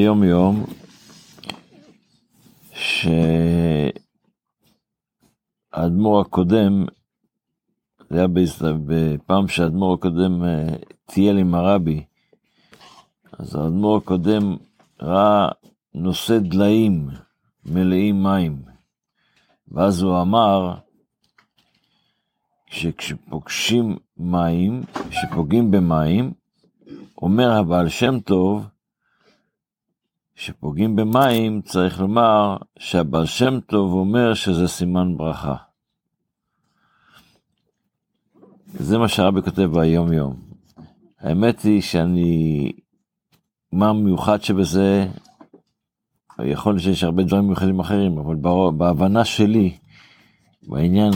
יום יום, שהאדמו"ר הקודם, זה היה בפעם שהאדמו"ר הקודם אה, טייל עם הרבי, אז האדמו"ר הקודם ראה נושא דליים מלאים מים, ואז הוא אמר, שכשפוגשים מים, כשפוגעים במים, אומר הבעל שם טוב, שפוגעים במים, צריך לומר שהבעל שם טוב אומר שזה סימן ברכה. זה מה שהרבי כותב ביום יום. האמת היא שאני, מה מיוחד שבזה, יכול להיות שיש הרבה דברים מיוחדים אחרים, אבל בהבנה שלי, בעניין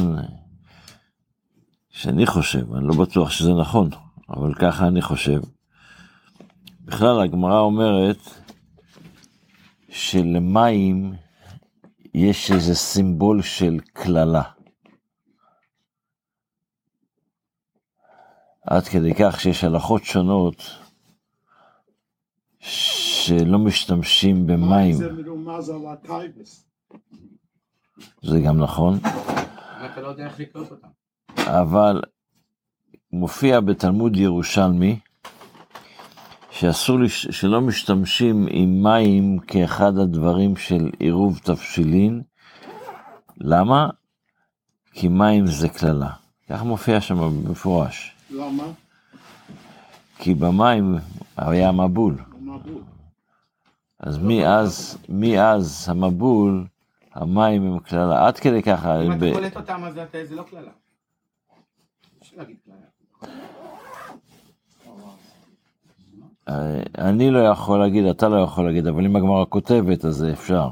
שאני חושב, אני לא בטוח שזה נכון, אבל ככה אני חושב. בכלל הגמרא אומרת שלמים יש איזה סימבול של קללה. עד כדי כך שיש הלכות שונות שלא משתמשים במים. זה גם נכון. אבל מופיע בתלמוד ירושלמי שאסור, לש... שלא משתמשים עם מים כאחד הדברים של עירוב תבשילין. למה? כי מים זה קללה. כך מופיע שם במפורש. למה? כי במים היה מבול. אז מאז, מאז המבול, המים הם קללה. עד כדי ככה... אם אתה קולט אותם אז זה לא קללה. אה, אני לא יכול להגיד, אתה לא יכול להגיד, אבל אם הגמרא כותבת, אז זה אפשר.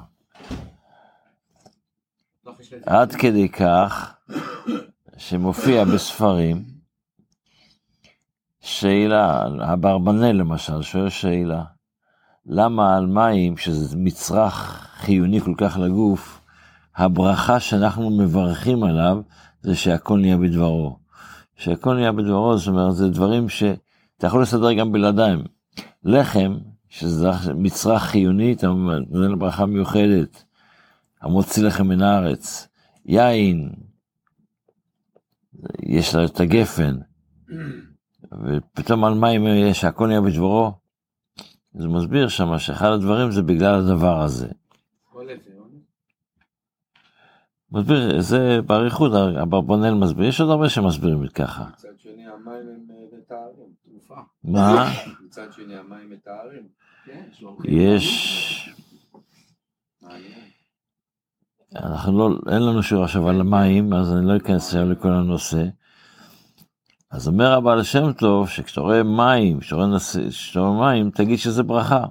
עד כדי כך שמופיע בספרים, שאלה, אברבנאל למשל, שואל שאלה, למה על מים, שזה מצרך חיוני כל כך לגוף, הברכה שאנחנו מברכים עליו, זה שהכל נהיה בדברו. שהכל נהיה בדברו, זאת אומרת, זה דברים שאתה יכול לסדר גם בלעדיהם. לחם, שזה מצרך חיוני, אתה נותן ברכה מיוחדת, המוציא לחם מן הארץ, יין, יש לה את הגפן, ופתאום על מים יש, הכל נהיה בדברו. זה מסביר שם שאחד הדברים זה בגלל הדבר הזה. מסביר, זה באריכות, אברבנאל מסביר, יש עוד הרבה שמסבירים ככה. מצד שני המים הם מטהרים, תרופה. מה? מצד שני המים מטהרים. יש... אנחנו לא, אין לנו שיעור עכשיו על המים, אז אני לא אכנס עכשיו לכל הנושא. אז אומר הבעל שם טוב, שכשאתה רואה מים, כשאתה. רואה מים, תגיד שזה ברכה.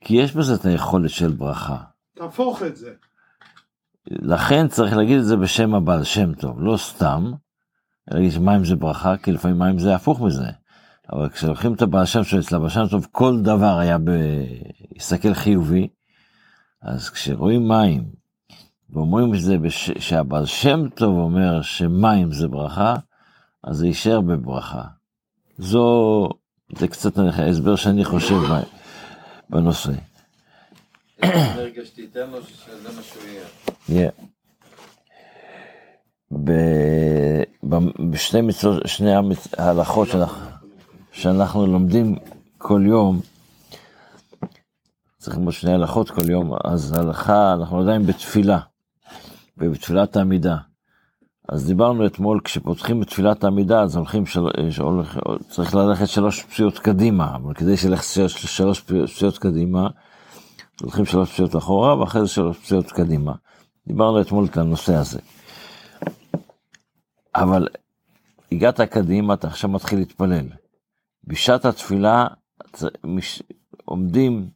כי יש בזה את היכולת של ברכה. תהפוך את זה. לכן צריך להגיד את זה בשם הבעל שם טוב, לא סתם. להגיד שמים זה ברכה, כי לפעמים מים זה הפוך מזה. אבל כשלוקחים את שם טוב, אצל שם טוב כל דבר היה בהסתכל חיובי, אז כשרואים מים, ואומרים את זה בש... שהבעל שם טוב אומר שמים זה ברכה, אז זה יישאר בברכה. זו, זה קצת ההסבר שאני חושב בנושא. ברגע שתיתן לו שזה מה שהוא יהיה. בשני מצוות, שני ההלכות שאנחנו, שאנחנו לומדים כל יום, צריך ללמוד שני הלכות כל יום, אז הלכה, אנחנו עדיין בתפילה, ובתפילת העמידה. אז דיברנו אתמול, כשפותחים את תפילת העמידה, אז הולכים, של... שהולך... צריך ללכת שלוש פסיעות קדימה, אבל כדי שילך שלוש פסיעות קדימה, הולכים שלוש פסיעות אחורה, ואחרי זה שלוש פסיעות קדימה. דיברנו אתמול את הנושא הזה. אבל הגעת קדימה, אתה עכשיו מתחיל להתפלל. בשעת התפילה עומדים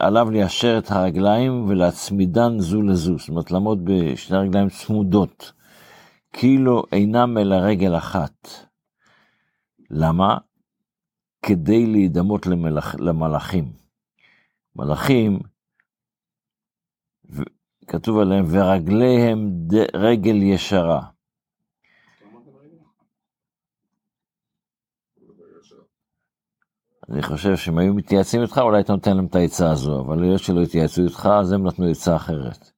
עליו ליישר את הרגליים ולהצמידן זו לזו, זאת אומרת לעמוד בשני רגליים צמודות, כאילו אינם אלא רגל אחת. למה? כדי להידמות למלאכ... למלאכים. מלאכים. כתוב עליהם, ורגליהם ד... רגל ישרה. אני חושב שהם היו מתייעצים איתך, אולי אתה נותן להם את העצה הזו, אבל היות שלא התייעצו איתך, אז הם נתנו עצה אחרת.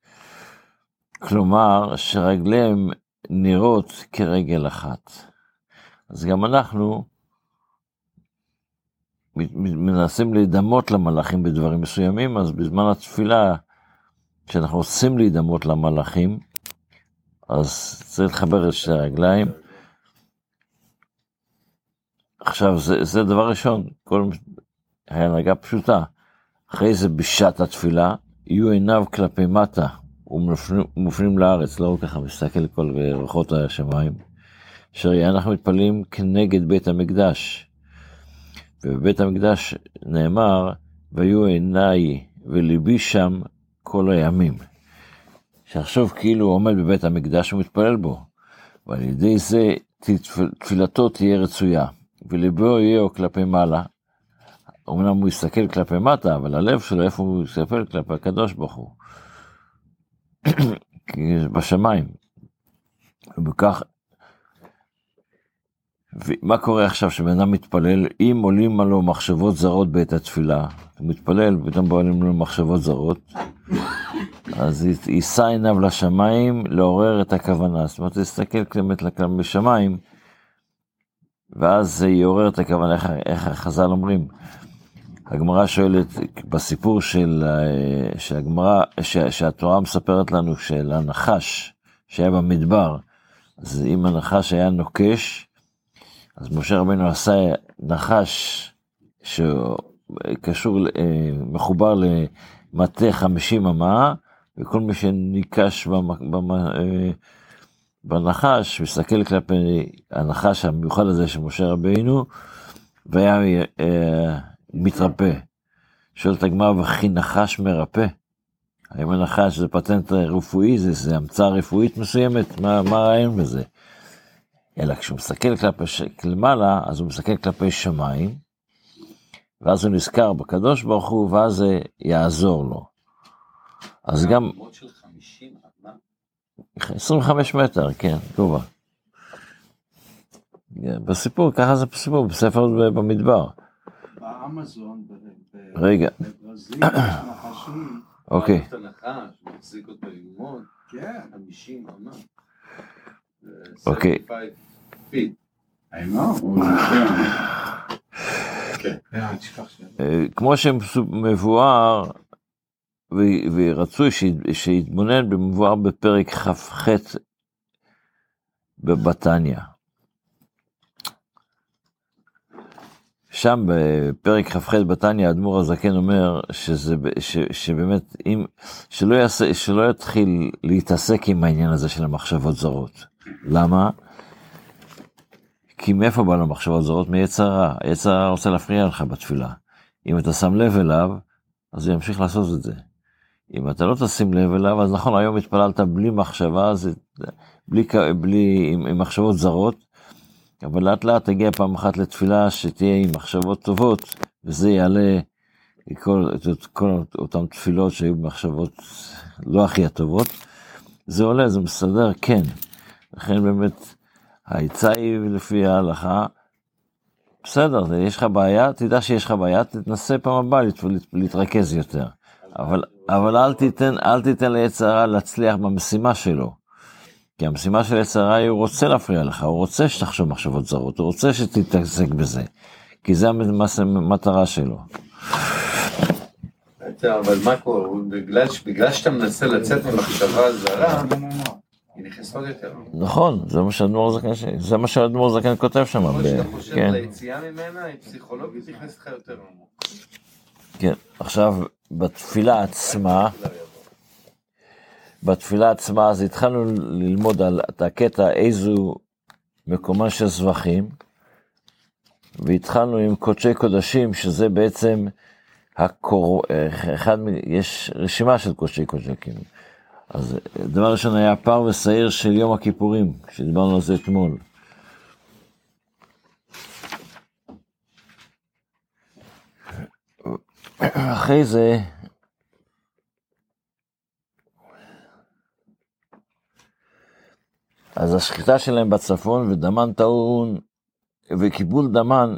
כלומר, שרגליהם נראות כרגל אחת. אז גם אנחנו מנסים להידמות למלאכים בדברים מסוימים, אז בזמן התפילה, כשאנחנו רוצים להידמות למלאכים, אז צריך לחבר את שתי הרגליים. עכשיו, זה, זה דבר ראשון, כל הנהגה פשוטה. אחרי זה בשעת התפילה, יהיו עיניו כלפי מטה ומופנים לארץ, לא ככה מסתכל כל רוחות השמיים. אשר אנחנו מתפללים כנגד בית המקדש. ובבית המקדש נאמר, והיו עיניי וליבי שם כל הימים. שיחשוב כאילו הוא עומד בבית המקדש ומתפלל בו, ועל ידי זה תפילתו תהיה רצויה, וליבו יהיה כלפי מעלה. אמנם הוא יסתכל כלפי מטה, אבל הלב שלו, איפה הוא יסתכל כלפי הקדוש ברוך הוא. בשמיים. ובכך, ומה קורה עכשיו שבן אדם מתפלל, אם עולים עלו מחשבות זרות בעת התפילה, הוא מתפלל, פתאום עולים לו מחשבות זרות, אז יישא עיניו לשמיים לעורר את הכוונה. זאת אומרת, תסתכל באמת בשמיים, ואז זה יעורר את הכוונה, איך, איך החז"ל אומרים. הגמרא שואלת, בסיפור של, אה, שהגמרא, שהתורה מספרת לנו של הנחש שהיה במדבר, אז אם הנחש היה נוקש, אז משה רבנו עשה נחש שקשור, אה, מחובר למטה חמישים אמה, וכל מי שניקש אה, בנחש, מסתכל כלפי הנחש המיוחד הזה של משה רבינו, והיה אה, מתרפא. שואלת הגמרא, וכי נחש מרפא? האם הנחש זה פטנט רפואי, זה, זה המצאה רפואית מסוימת? מה, מה הרעיון בזה? אלא כשהוא מסתכל כלפי למעלה, אז הוא מסתכל כלפי שמיים, ואז הוא נזכר בקדוש ברוך הוא, ואז זה יעזור לו. אז גם... 25 מטר, כן, גובה. בסיפור, ככה זה בסיפור, בספר במדבר. באמזון, רגע. בברזיל, נחשים. אוקיי. כן, 50 אמה. אוקיי. 75 feet. I know, הוא. כן. אה. אה, כמו שמבואר, ורצוי שיתבונן במבואר בפרק כ"ח בבתניא. שם בפרק כ"ח בתניא האדמו"ר הזקן אומר שזה, ש, שבאמת, אם, שלא, יעשה, שלא יתחיל להתעסק עם העניין הזה של המחשבות זרות. למה? כי מאיפה בא לו מחשבות זרות? מעץ הרע. עץ הרע רוצה להפריע לך בתפילה. אם אתה שם לב אליו, אז הוא ימשיך לעשות את זה. אם אתה לא תשים לב אליו, אז נכון, היום התפללת בלי מחשבה, זה, בלי, בלי, עם, עם מחשבות זרות, אבל לאט לאט תגיע פעם אחת לתפילה שתהיה עם מחשבות טובות, וזה יעלה כל, את כל אותן תפילות שהיו במחשבות לא הכי הטובות. זה עולה, זה מסתדר, כן. לכן באמת, העצה היא לפי ההלכה, בסדר, יש לך בעיה, תדע שיש לך בעיה, תנסה פעם הבאה להת, להתרכז יותר. אבל, אבל אל תיתן, אל תיתן לעץ הרע להצליח במשימה שלו. כי המשימה של עץ הרע הוא רוצה להפריע לך, הוא רוצה שתחשוב מחשבות זרות, הוא רוצה שתתעסק בזה. כי זה המטרה שלו. אבל מה קורה, בגלל, בגלל שאתה מנסה לצאת ממחשבה זרה. היא נכנסת עוד יותר. נכון, זה מה שהאדמו"ר זקן, זה מה שהאדמו"ר זקן כותב שם. ב- שאתה חושב כן, על היציאה ממנה, היא פסיכולוגית נכנסת לך יותר עמוק. כן. עכשיו, בתפילה עצמה. בתפילה עצמה, אז התחלנו ללמוד על את הקטע איזו מקומן של זבחים, והתחלנו עם קודשי קודשים, שזה בעצם הקור... אחד, מ- יש רשימה של קודשי קודשים. אז דבר ראשון היה פר ושעיר של יום הכיפורים, שדיברנו על זה אתמול. אחרי זה, אז השחיטה שלהם בצפון ודמן טעון וקיבול דמן,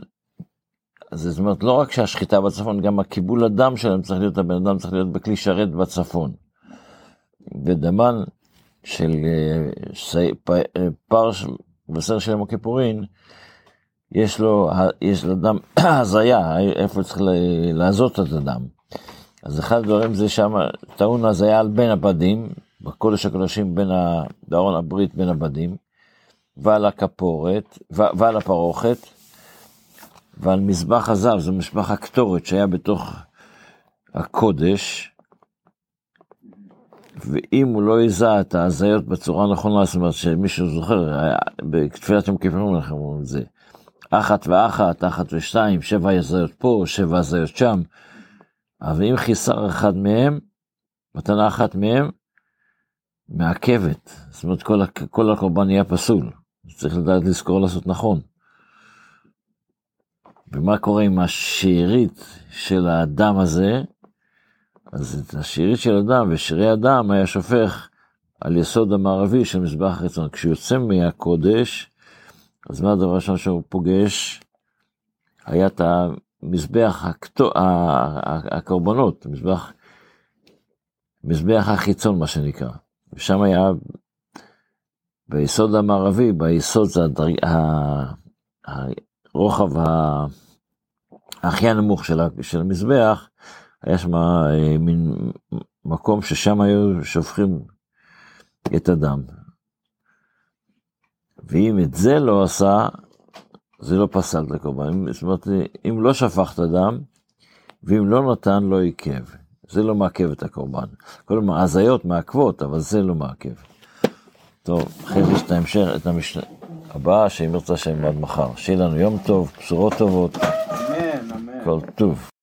אז זאת אומרת, לא רק שהשחיטה בצפון, גם הקיבול הדם שלהם צריך להיות, הבן אדם צריך להיות בכלי שרת בצפון. ודמן של אה, אה, פרש בסר של יום הכיפורין, יש לו, יש לאדם הזיה, איפה צריך לעזות את הדם. אז אחד הדברים זה שם, טעון הזיה על בין הבדים, בקודש הקודשים בין בארון הברית בין הבדים, ועל הכפורת, ו- ועל הפרוכת, ועל מזבח הזהב, זה מזבח הקטורת שהיה בתוך הקודש, ואם הוא לא יזע את ההזיות בצורה הנכונה, זאת אומרת שמישהו זוכר, בתפילת יום כיפורים אנחנו אומרים את זה, אחת ואחת, אחת ושתיים, שבע הזיות פה, שבע הזיות שם, אבל אם חיסר אחד מהם, מתנה אחת מהם, מעכבת, זאת אומרת כל, כל הקורבן נהיה פסול, צריך לדעת לזכור לעשות נכון. ומה קורה עם השארית של האדם הזה? אז את השארית של הדם ושארי הדם היה שופך על יסוד המערבי של מזבח החיצון. כשהוא יוצא מהקודש, אז מה הדבר הראשון שהוא פוגש? היה את המזבח, הכתו, ה- ה- הקורבנות, מזבח, מזבח החיצון מה שנקרא. ושם היה ביסוד המערבי, ביסוד זה הדרג, ה- הרוחב ה- הכי הנמוך של המזבח, היה שם אה, מין מקום ששם היו שופכים את הדם. ואם את זה לא עשה, זה לא פסל את הקורבן. זאת אומרת, אם לא שפך את הדם, ואם לא נתן, לא עיכב. זה לא מעכב את הקורבן. כל ההזיות מעכבות, אבל זה לא מעכב. טוב, אחרי זה יש את ההמשך, את המשנה הבאה, שאם ירצה השם עד מחר. שיהיה לנו יום טוב, בשורות טובות, אמן, אמן. כל טוב.